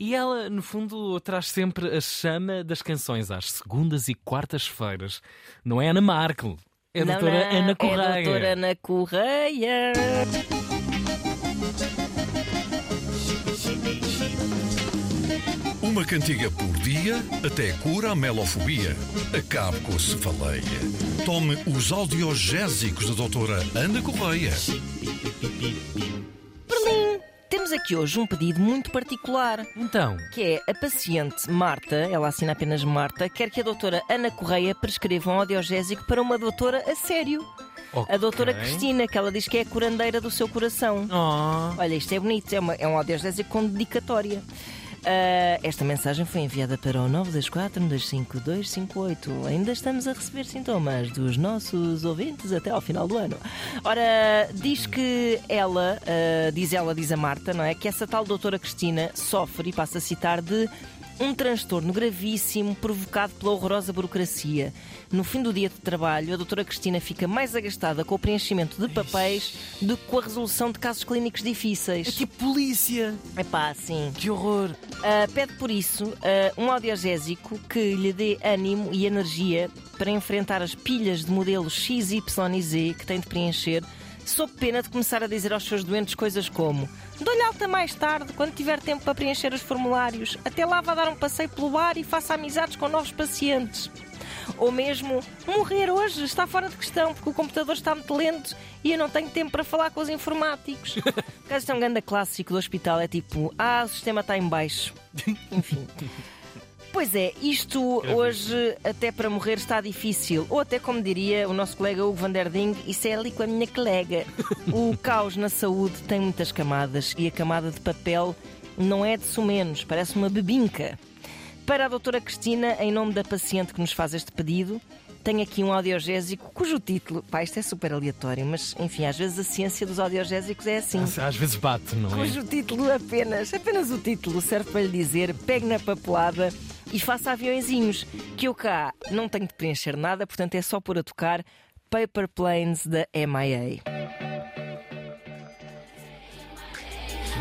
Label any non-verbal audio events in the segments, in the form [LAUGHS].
E ela, no fundo, traz sempre a chama das canções às segundas e quartas-feiras. Não é Ana Markel, é a Não, doutora não, Ana É a Correia. doutora Ana Correia. Uma cantiga por dia até cura a melofobia. Acabe com a cefaleia. Tome os audiogésicos da doutora Ana Correia. Berlim. Temos aqui hoje um pedido muito particular. Então, Que é a paciente Marta, ela assina apenas Marta, quer que a doutora Ana Correia prescreva um audiogésico para uma doutora a sério. A doutora. Cristina, que ela diz que é a curandeira do seu coração. Oh, Olha, isto é bonito, é, uma, é um audiogésico com dedicatória. Ah, esta mensagem foi enviada para o 924-125-258. Ainda estamos a receber sintomas dos nossos ouvintes até ao final do ano. Ora, diz que ela, ah, diz ela, diz a Marta, não é? Que essa tal doutora Cristina sofre, e passa a citar, de um transtorno gravíssimo provocado pela horrorosa burocracia. No fim do dia de trabalho, a doutora Cristina fica mais agastada com o preenchimento de papéis do que com a resolução de casos clínicos é difíceis. tipo polícia. Epá, sim. Que horror. Ah, pede por isso ah, um audiogésico que lhe dê ânimo e energia para enfrentar as pilhas de modelos X, Y e Z que tem de preencher, sob pena de começar a dizer aos seus doentes coisas como Dou-lhe alta mais tarde, quando tiver tempo para preencher os formulários. Até lá vá dar um passeio pelo bar e faça amizades com novos pacientes. Ou mesmo, morrer hoje está fora de questão, porque o computador está muito lento e eu não tenho tempo para falar com os informáticos. O [LAUGHS] caso é um grande clássico do hospital, é tipo, ah, o sistema está em baixo. Enfim. Pois é, isto hoje até para morrer está difícil. Ou até, como diria o nosso colega Hugo van der Ding, isso é ali com a minha colega. [LAUGHS] O caos na saúde tem muitas camadas e a camada de papel não é de sumenos, parece uma bebinca. Para a doutora Cristina, em nome da paciente que nos faz este pedido, tenho aqui um audiogésico cujo título, pá, isto é super aleatório, mas enfim, às vezes a ciência dos audiogésicos é assim. Às vezes bate, não é? Cujo título apenas, apenas o título serve para lhe dizer: pegue na papelada e faça aviõezinhos, que eu cá não tenho de preencher nada, portanto é só pôr a tocar Paper Planes da MIA.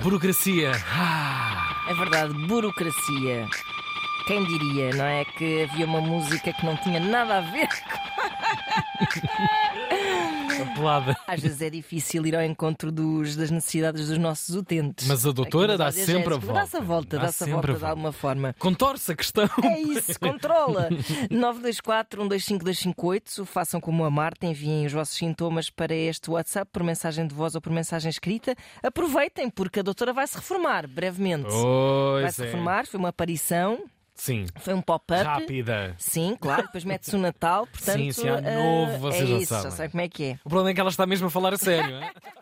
Burocracia. Ah, É verdade, burocracia. Quem diria, não é? Que havia uma música que não tinha nada a ver [LAUGHS] apelada. [LAUGHS] Às vezes é difícil ir ao encontro dos- das necessidades dos nossos utentes. Mas a doutora Aqui dá sempre a volta. Dá-se a volta, Dá dá-se a volta de alguma forma. Contorce a questão. É isso, [LAUGHS] controla. 924-125-258. Façam como a Marta, enviem os vossos sintomas para este WhatsApp por mensagem de voz ou por mensagem escrita. Aproveitem, porque a doutora vai se reformar brevemente. vai Pois se é. reformar, foi uma aparição, Sim. foi um pop-up. Rápida. Sim, claro, depois mete-se o Natal, [LAUGHS] portanto. Sim, sim, ano eh, novo, vocês é já isso, já sabem como é que é. O problema é que ela está mesmo a falar a sério. [LAUGHS]